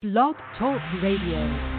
Blog Talk Radio.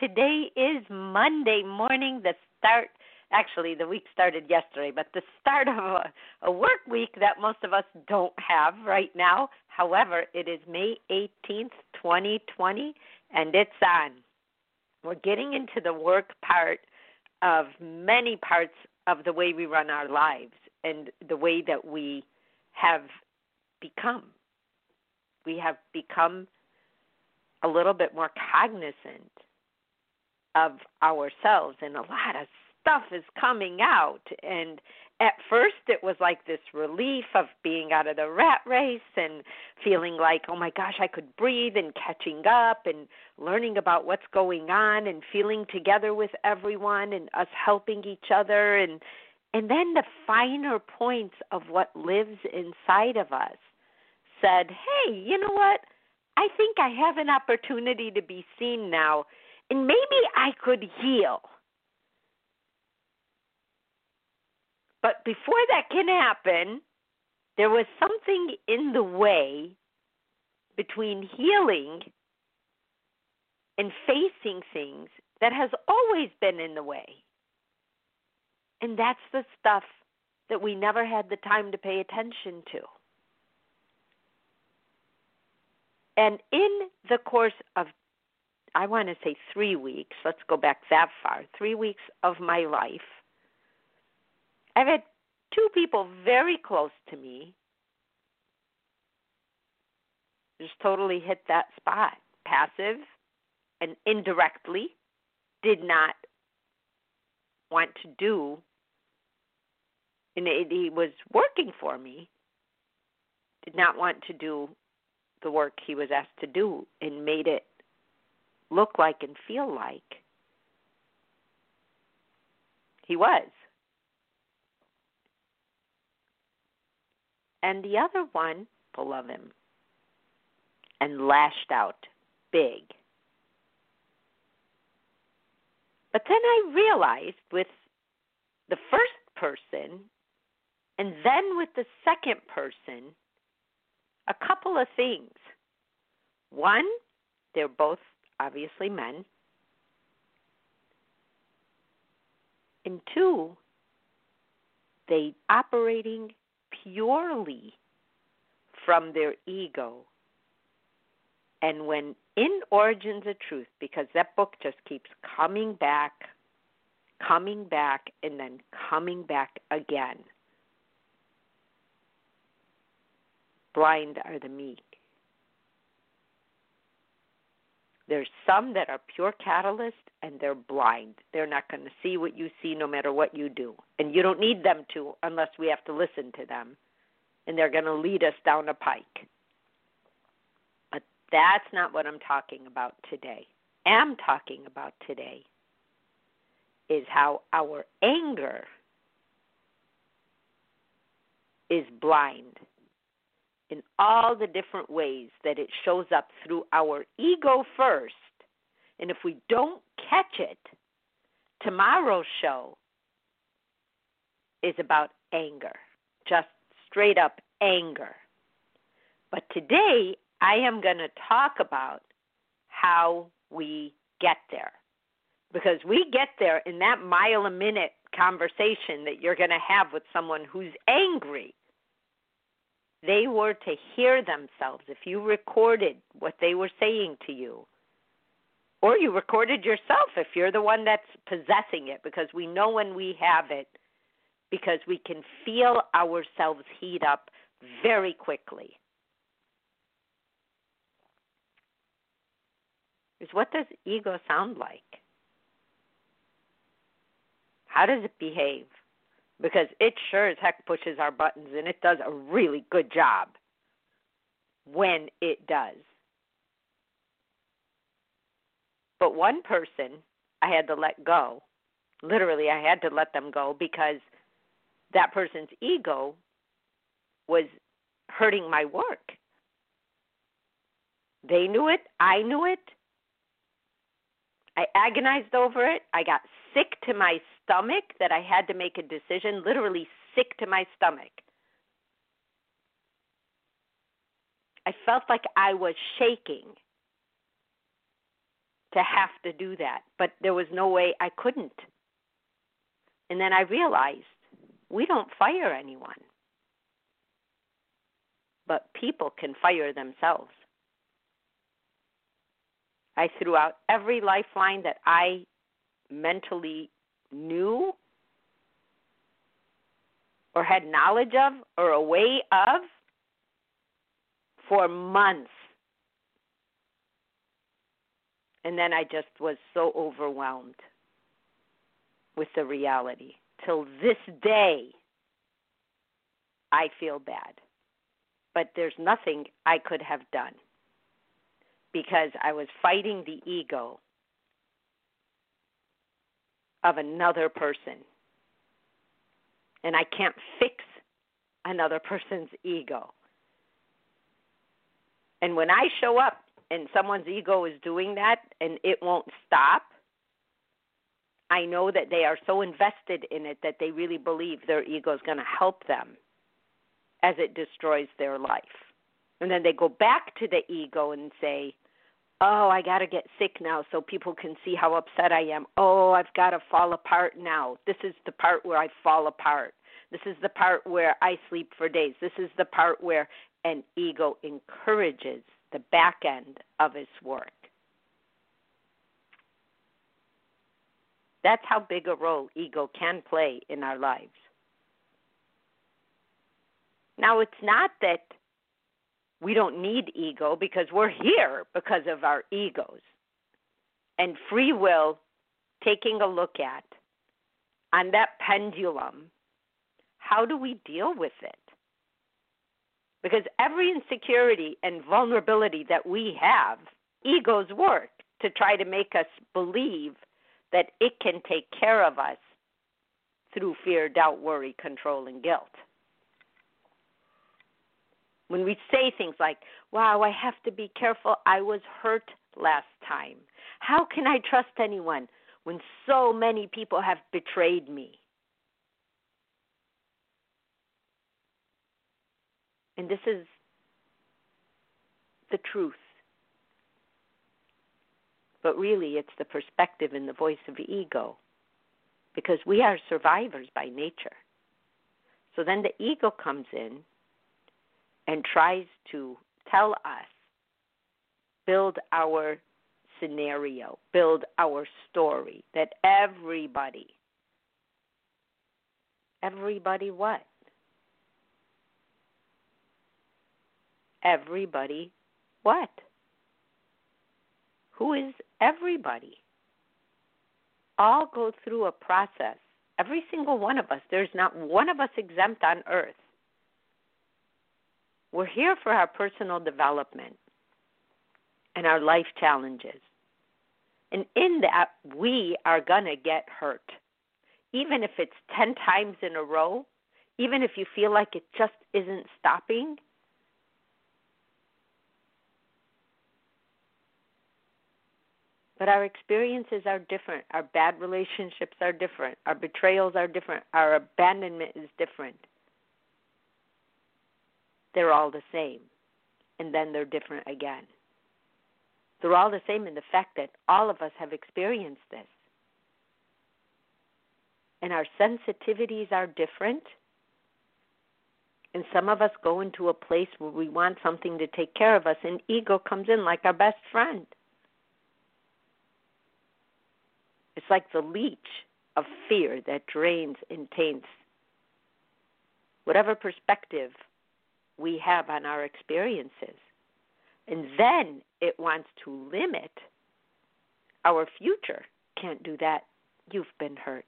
Today is Monday morning, the start. Actually, the week started yesterday, but the start of a, a work week that most of us don't have right now. However, it is May 18th, 2020, and it's on. We're getting into the work part of many parts of the way we run our lives and the way that we have become we have become a little bit more cognizant of ourselves and a lot of stuff is coming out. And at first it was like this relief of being out of the rat race and feeling like oh my gosh I could breathe and catching up and learning about what's going on and feeling together with everyone and us helping each other. And and then the finer points of what lives inside of us said, hey, you know what? I think I have an opportunity to be seen now, and maybe I could heal. But before that can happen, there was something in the way between healing and facing things that has always been in the way. And that's the stuff that we never had the time to pay attention to. And in the course of, I want to say three weeks, let's go back that far, three weeks of my life, I've had two people very close to me just totally hit that spot. Passive and indirectly did not want to do, and it, he was working for me, did not want to do the work he was asked to do and made it look like and feel like he was. And the other one, full of him, and lashed out big. But then I realized with the first person and then with the second person a couple of things. One, they're both obviously men. And two, they operating purely from their ego. And when in Origins of Truth, because that book just keeps coming back, coming back, and then coming back again. Blind are the meek. There's some that are pure catalyst and they're blind. They're not going to see what you see no matter what you do. And you don't need them to unless we have to listen to them. And they're going to lead us down a pike. But that's not what I'm talking about today. Am talking about today is how our anger is blind in all the different ways that it shows up through our ego first. And if we don't catch it, tomorrow's show is about anger, just straight up anger. But today, I am going to talk about how we get there. Because we get there in that mile a minute conversation that you're going to have with someone who's angry they were to hear themselves, if you recorded what they were saying to you, or you recorded yourself if you're the one that's possessing it, because we know when we have it, because we can feel ourselves heat up very quickly. is what does ego sound like? How does it behave? Because it sure as heck pushes our buttons and it does a really good job when it does. But one person I had to let go. Literally, I had to let them go because that person's ego was hurting my work. They knew it, I knew it. I agonized over it. I got sick to my stomach that I had to make a decision, literally sick to my stomach. I felt like I was shaking to have to do that, but there was no way I couldn't. And then I realized we don't fire anyone, but people can fire themselves. I threw out every lifeline that I mentally knew or had knowledge of or a way of for months. And then I just was so overwhelmed with the reality. Till this day, I feel bad. But there's nothing I could have done because I was fighting the ego of another person. And I can't fix another person's ego. And when I show up and someone's ego is doing that and it won't stop, I know that they are so invested in it that they really believe their ego is going to help them as it destroys their life. And then they go back to the ego and say, Oh, I got to get sick now so people can see how upset I am. Oh, I've got to fall apart now. This is the part where I fall apart. This is the part where I sleep for days. This is the part where an ego encourages the back end of its work. That's how big a role ego can play in our lives. Now, it's not that we don't need ego because we're here because of our egos. And free will, taking a look at on that pendulum, how do we deal with it? Because every insecurity and vulnerability that we have, egos work to try to make us believe that it can take care of us through fear, doubt, worry, control, and guilt. When we say things like, wow, I have to be careful, I was hurt last time. How can I trust anyone when so many people have betrayed me? And this is the truth. But really, it's the perspective and the voice of the ego. Because we are survivors by nature. So then the ego comes in and tries to tell us, build our scenario, build our story that everybody, everybody what? Everybody what? Who is everybody? All go through a process. Every single one of us. There's not one of us exempt on earth. We're here for our personal development and our life challenges. And in that, we are going to get hurt. Even if it's 10 times in a row, even if you feel like it just isn't stopping, But our experiences are different. Our bad relationships are different. Our betrayals are different. Our abandonment is different. They're all the same. And then they're different again. They're all the same in the fact that all of us have experienced this. And our sensitivities are different. And some of us go into a place where we want something to take care of us, and ego comes in like our best friend. It's like the leech of fear that drains and taints whatever perspective we have on our experiences. And then it wants to limit our future can't do that. You've been hurt.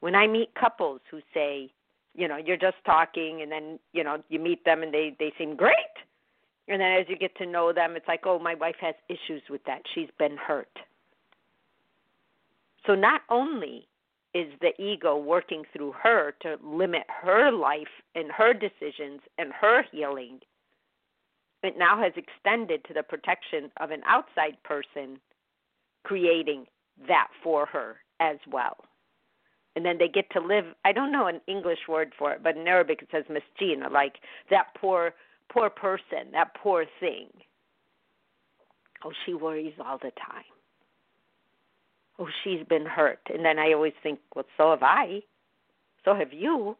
When I meet couples who say, you know, you're just talking and then, you know, you meet them and they they seem great. And then as you get to know them, it's like, "Oh, my wife has issues with that. She's been hurt." So not only is the ego working through her to limit her life and her decisions and her healing, it now has extended to the protection of an outside person, creating that for her as well. And then they get to live, I don't know an English word for it, but in Arabic it says miskina, like that poor, poor person, that poor thing. Oh, she worries all the time oh, she's been hurt. And then I always think, well, so have I. So have you.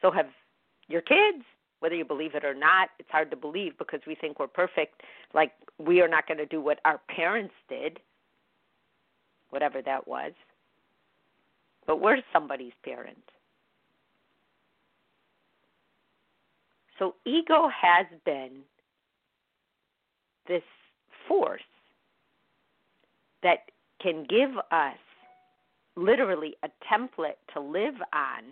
So have your kids. Whether you believe it or not, it's hard to believe because we think we're perfect. Like we are not going to do what our parents did, whatever that was. But we're somebody's parent. So ego has been this force that can give us literally a template to live on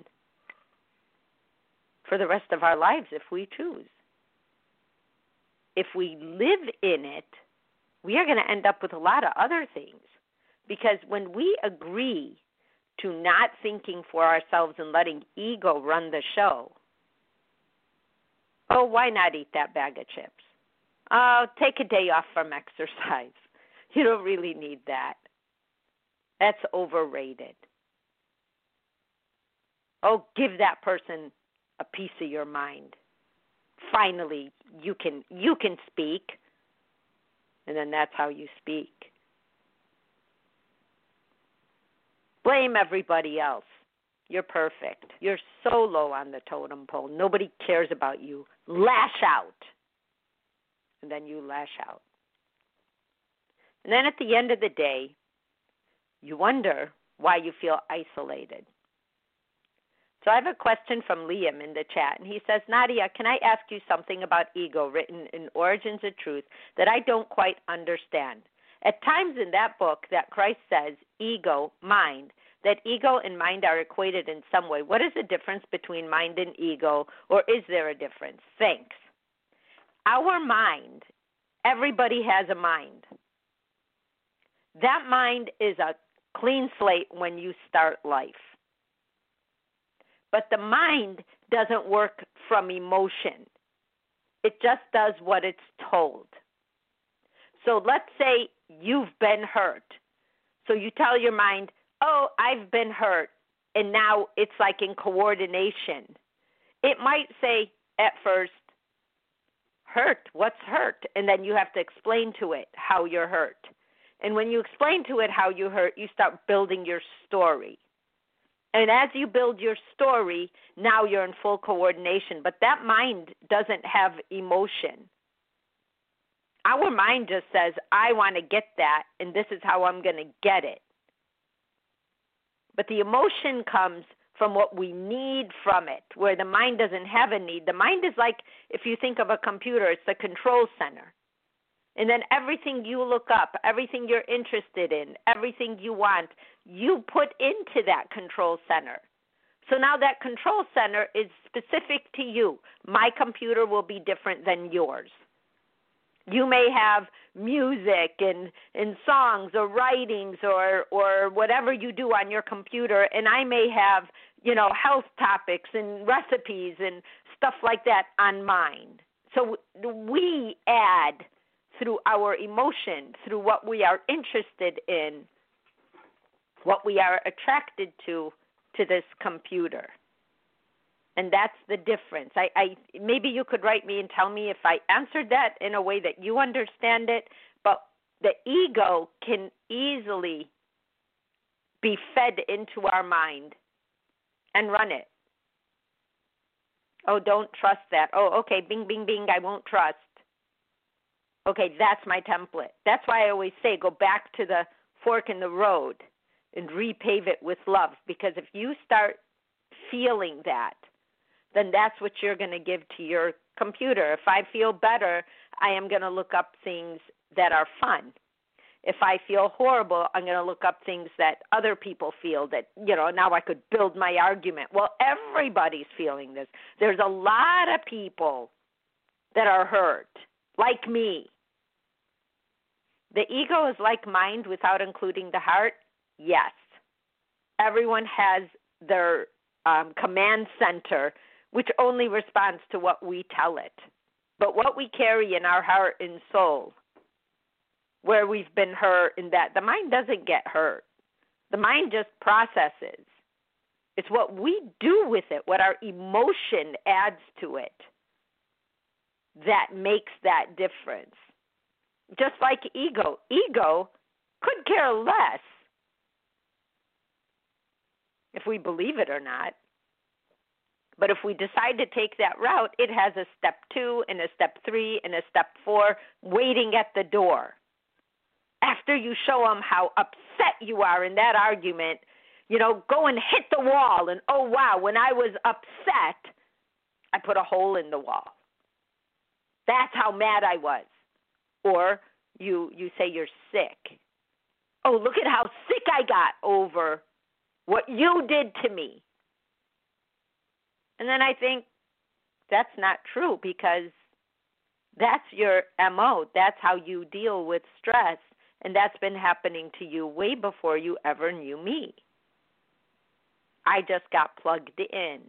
for the rest of our lives if we choose. If we live in it, we are going to end up with a lot of other things. Because when we agree to not thinking for ourselves and letting ego run the show, oh, why not eat that bag of chips? Oh, take a day off from exercise. You don't really need that. That's overrated. Oh, give that person a piece of your mind. Finally, you can you can speak. And then that's how you speak. Blame everybody else. You're perfect. You're so low on the totem pole. Nobody cares about you. Lash out. And then you lash out. And then at the end of the day, you wonder why you feel isolated. So I have a question from Liam in the chat, and he says, Nadia, can I ask you something about ego written in Origins of Truth that I don't quite understand? At times in that book that Christ says, ego, mind, that ego and mind are equated in some way. What is the difference between mind and ego, or is there a difference? Thanks. Our mind, everybody has a mind. That mind is a clean slate when you start life. But the mind doesn't work from emotion, it just does what it's told. So let's say you've been hurt. So you tell your mind, oh, I've been hurt. And now it's like in coordination. It might say at first, hurt, what's hurt? And then you have to explain to it how you're hurt. And when you explain to it how you hurt, you start building your story. And as you build your story, now you're in full coordination. But that mind doesn't have emotion. Our mind just says, I want to get that, and this is how I'm going to get it. But the emotion comes from what we need from it, where the mind doesn't have a need. The mind is like, if you think of a computer, it's the control center. And then everything you look up, everything you're interested in, everything you want, you put into that control center. So now that control center is specific to you. My computer will be different than yours. You may have music and, and songs or writings or, or whatever you do on your computer, and I may have, you know, health topics and recipes and stuff like that on mine. So we add through our emotion, through what we are interested in, what we are attracted to to this computer. And that's the difference. I, I maybe you could write me and tell me if I answered that in a way that you understand it, but the ego can easily be fed into our mind and run it. Oh, don't trust that. Oh, okay, bing, bing, bing, I won't trust. Okay, that's my template. That's why I always say go back to the fork in the road and repave it with love because if you start feeling that, then that's what you're going to give to your computer. If I feel better, I am going to look up things that are fun. if I feel horrible, I'm going to look up things that other people feel that, you know, now I could build my argument. Well, everybody's feeling this. There's a lot of people that are hurt, like me. The ego is like mind without including the heart? Yes. Everyone has their um, command center, which only responds to what we tell it. But what we carry in our heart and soul, where we've been hurt, in that the mind doesn't get hurt. The mind just processes. It's what we do with it, what our emotion adds to it, that makes that difference. Just like ego. Ego could care less if we believe it or not. But if we decide to take that route, it has a step two and a step three and a step four waiting at the door. After you show them how upset you are in that argument, you know, go and hit the wall. And oh, wow, when I was upset, I put a hole in the wall. That's how mad I was. Or you you say you're sick. Oh, look at how sick I got over what you did to me. And then I think that's not true because that's your MO. That's how you deal with stress. And that's been happening to you way before you ever knew me. I just got plugged in.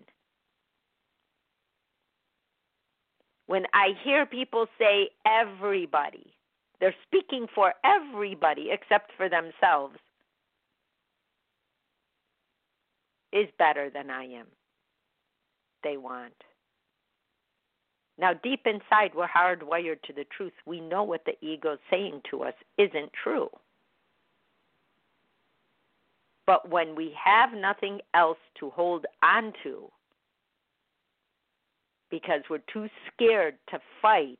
When I hear people say everybody, they're speaking for everybody except for themselves, is better than I am. They want. Now, deep inside, we're hardwired to the truth. We know what the ego is saying to us isn't true. But when we have nothing else to hold on to, because we're too scared to fight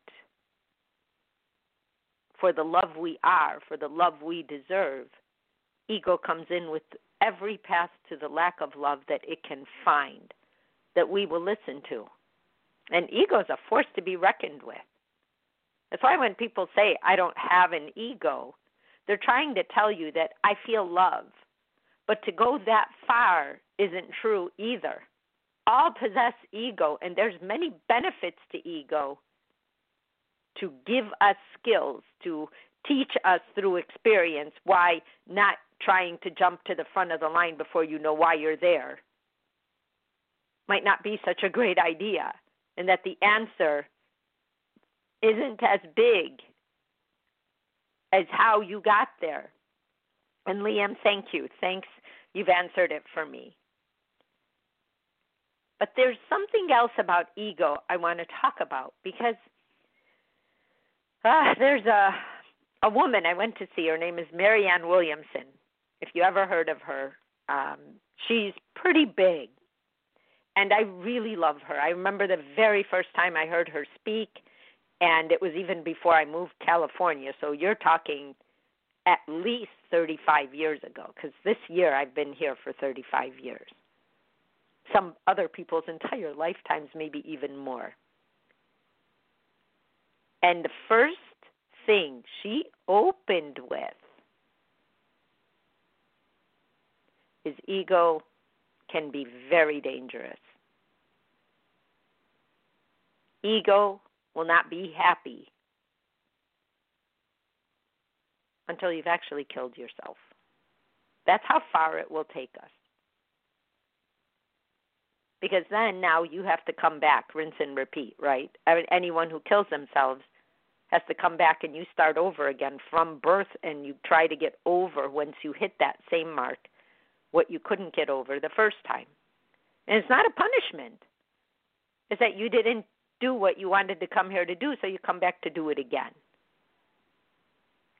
for the love we are, for the love we deserve, ego comes in with every path to the lack of love that it can find that we will listen to. And ego is a force to be reckoned with. That's why when people say, I don't have an ego, they're trying to tell you that I feel love. But to go that far isn't true either all possess ego and there's many benefits to ego. To give us skills to teach us through experience why not trying to jump to the front of the line before you know why you're there? Might not be such a great idea and that the answer isn't as big as how you got there. And liam thank you. Thanks. You've answered it for me but there's something else about ego I want to talk about because uh, there's a a woman I went to see. Her name is Marianne Williamson. If you ever heard of her, um, she's pretty big, and I really love her. I remember the very first time I heard her speak, and it was even before I moved California. So you're talking at least 35 years ago, because this year I've been here for 35 years some other people's entire lifetimes, maybe even more. And the first thing she opened with is ego can be very dangerous. Ego will not be happy until you've actually killed yourself. That's how far it will take us because then now you have to come back, rinse and repeat, right? I mean, anyone who kills themselves has to come back and you start over again from birth and you try to get over once you hit that same mark what you couldn't get over the first time. And it's not a punishment. It's that you didn't do what you wanted to come here to do, so you come back to do it again.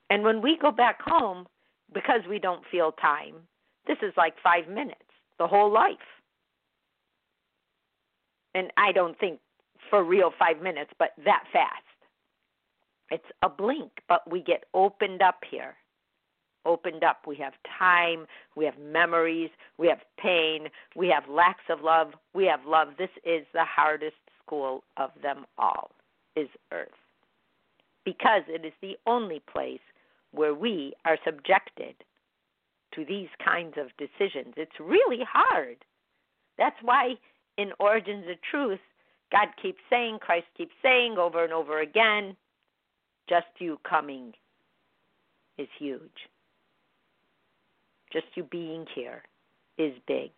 And when we go back home, because we don't feel time, this is like five minutes, the whole life and I don't think for real five minutes, but that fast. It's a blink, but we get opened up here. Opened up. We have time, we have memories, we have pain, we have lacks of love, we have love. This is the hardest school of them all, is earth. Because it is the only place where we are subjected to these kinds of decisions. It's really hard. That's why in Origins of Truth, God keeps saying, Christ keeps saying over and over again, just you coming is huge. Just you being here is big.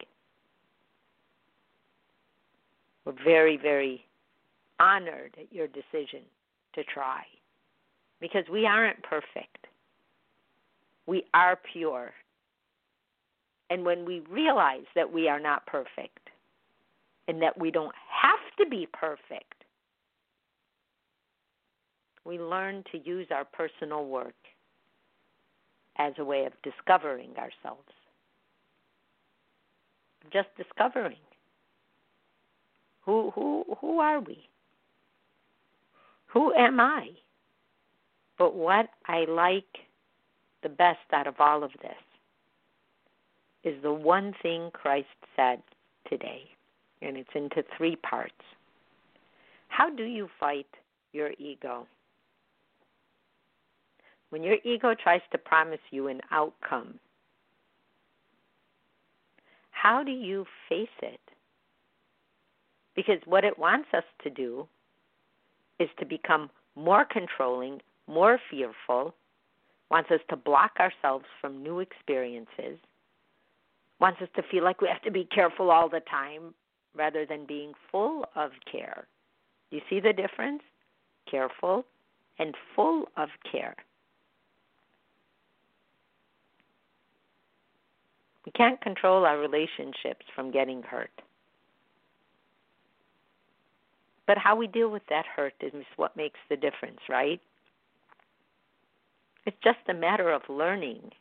We're very, very honored at your decision to try because we aren't perfect. We are pure. And when we realize that we are not perfect and that we don't have to be perfect, we learn to use our personal work as a way of discovering ourselves. Just discovering. Who who who are we? Who am I? But what I like the best out of all of this is the one thing Christ said today, and it's into three parts. How do you fight your ego? When your ego tries to promise you an outcome, how do you face it? Because what it wants us to do is to become more controlling, more fearful, wants us to block ourselves from new experiences, wants us to feel like we have to be careful all the time rather than being full of care. You see the difference? Careful and full of care. We can't control our relationships from getting hurt. But how we deal with that hurt is what makes the difference, right? It's just a matter of learning.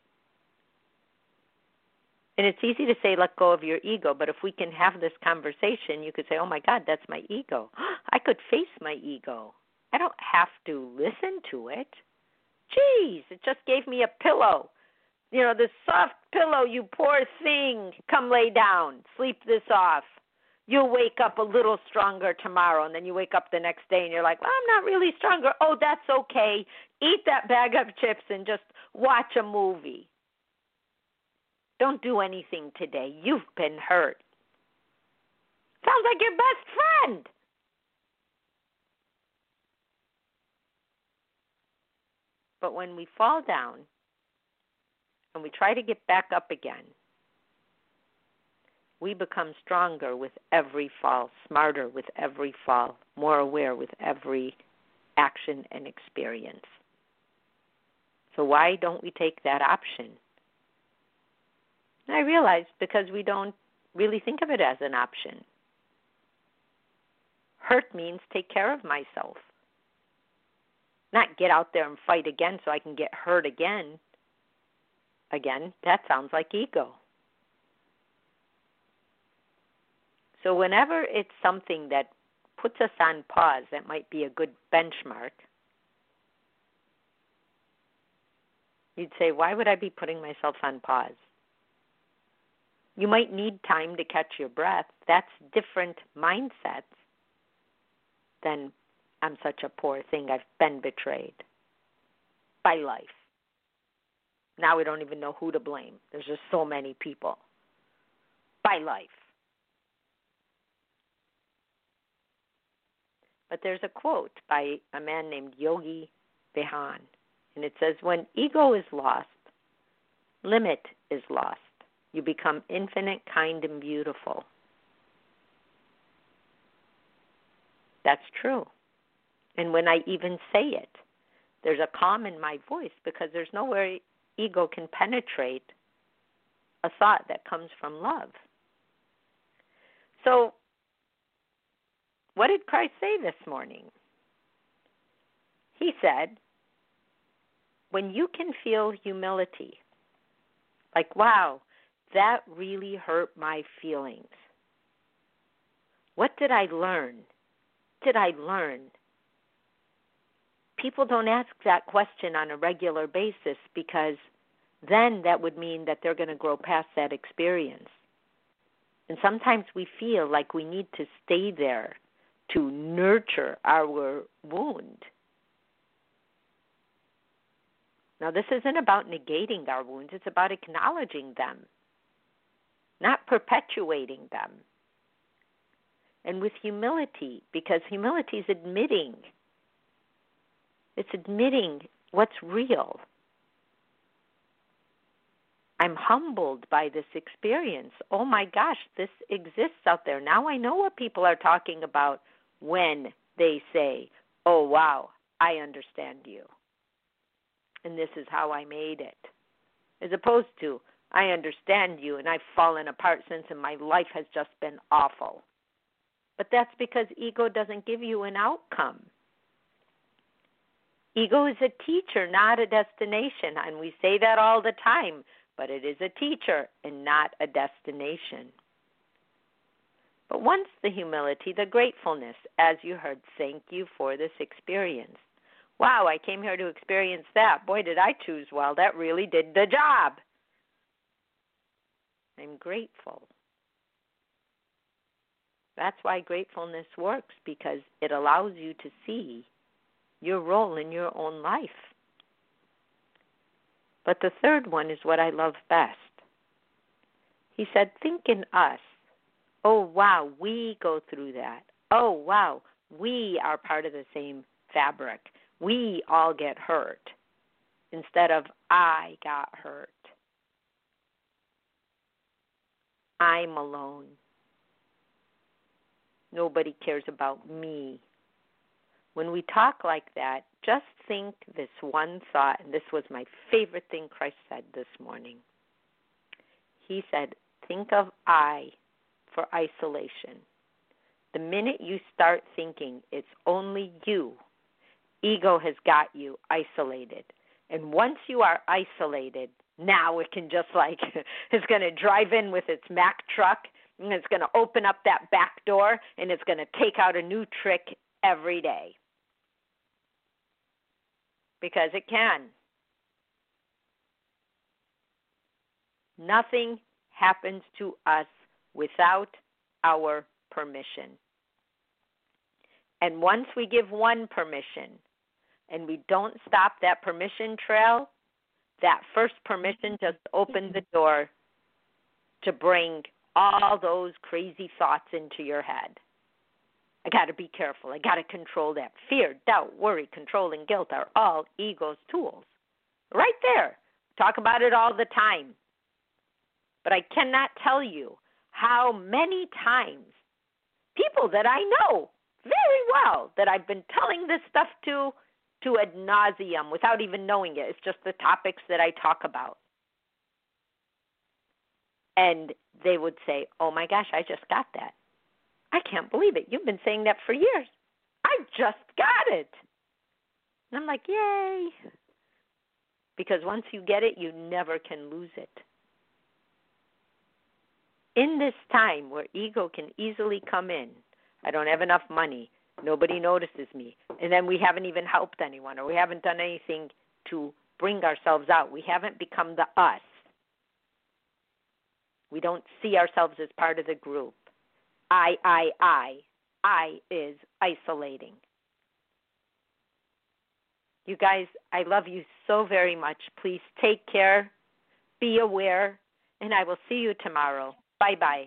And it's easy to say, let go of your ego, but if we can have this conversation, you could say, oh my God, that's my ego. I could face my ego. I don't have to listen to it. Geez, it just gave me a pillow. You know, this soft pillow, you poor thing. Come lay down. Sleep this off you'll wake up a little stronger tomorrow and then you wake up the next day and you're like well, i'm not really stronger oh that's okay eat that bag of chips and just watch a movie don't do anything today you've been hurt sounds like your best friend but when we fall down and we try to get back up again we become stronger with every fall, smarter with every fall, more aware with every action and experience. So, why don't we take that option? I realize because we don't really think of it as an option. Hurt means take care of myself, not get out there and fight again so I can get hurt again. Again, that sounds like ego. So whenever it's something that puts us on pause, that might be a good benchmark. You'd say, why would I be putting myself on pause? You might need time to catch your breath. That's different mindsets than I'm such a poor thing. I've been betrayed by life. Now we don't even know who to blame. There's just so many people. By life. But there's a quote by a man named Yogi Bhajan, and it says, When ego is lost, limit is lost. You become infinite, kind, and beautiful. That's true. And when I even say it, there's a calm in my voice because there's nowhere ego can penetrate a thought that comes from love. So what did Christ say this morning? He said, when you can feel humility, like, wow, that really hurt my feelings. What did I learn? Did I learn? People don't ask that question on a regular basis because then that would mean that they're going to grow past that experience. And sometimes we feel like we need to stay there to nurture our wound. Now, this isn't about negating our wounds, it's about acknowledging them, not perpetuating them. And with humility, because humility is admitting, it's admitting what's real. I'm humbled by this experience. Oh my gosh, this exists out there. Now I know what people are talking about when they say, Oh wow, I understand you. And this is how I made it. As opposed to, I understand you and I've fallen apart since and my life has just been awful. But that's because ego doesn't give you an outcome. Ego is a teacher, not a destination. And we say that all the time, but it is a teacher and not a destination. But once the humility, the gratefulness, as you heard, thank you for this experience. Wow, I came here to experience that. Boy, did I choose well. That really did the job. I'm grateful. That's why gratefulness works because it allows you to see your role in your own life. But the third one is what I love best. He said, Think in us. Oh, wow, we go through that. Oh, wow, we are part of the same fabric. We all get hurt instead of I got hurt. I'm alone. Nobody cares about me. When we talk like that, just think this one thought, and this was my favorite thing Christ said this morning. He said, Think of I for isolation. The minute you start thinking it's only you, ego has got you isolated. And once you are isolated, now it can just like, it's going to drive in with its Mack truck and it's going to open up that back door and it's going to take out a new trick every day. Because it can. Nothing happens to us without our permission. And once we give one permission and we don't stop that permission trail, that first permission just opened the door to bring all those crazy thoughts into your head. I got to be careful. I got to control that. Fear, doubt, worry, control, and guilt are all ego's tools. Right there. Talk about it all the time. But I cannot tell you how many times people that I know very well that I've been telling this stuff to to ad nauseum without even knowing it. It's just the topics that I talk about. And they would say, Oh my gosh, I just got that. I can't believe it. You've been saying that for years. I just got it. And I'm like, Yay. Because once you get it, you never can lose it. In this time where ego can easily come in, I don't have enough money. Nobody notices me. And then we haven't even helped anyone or we haven't done anything to bring ourselves out. We haven't become the us. We don't see ourselves as part of the group. I, I, I. I is isolating. You guys, I love you so very much. Please take care, be aware, and I will see you tomorrow. Bye bye.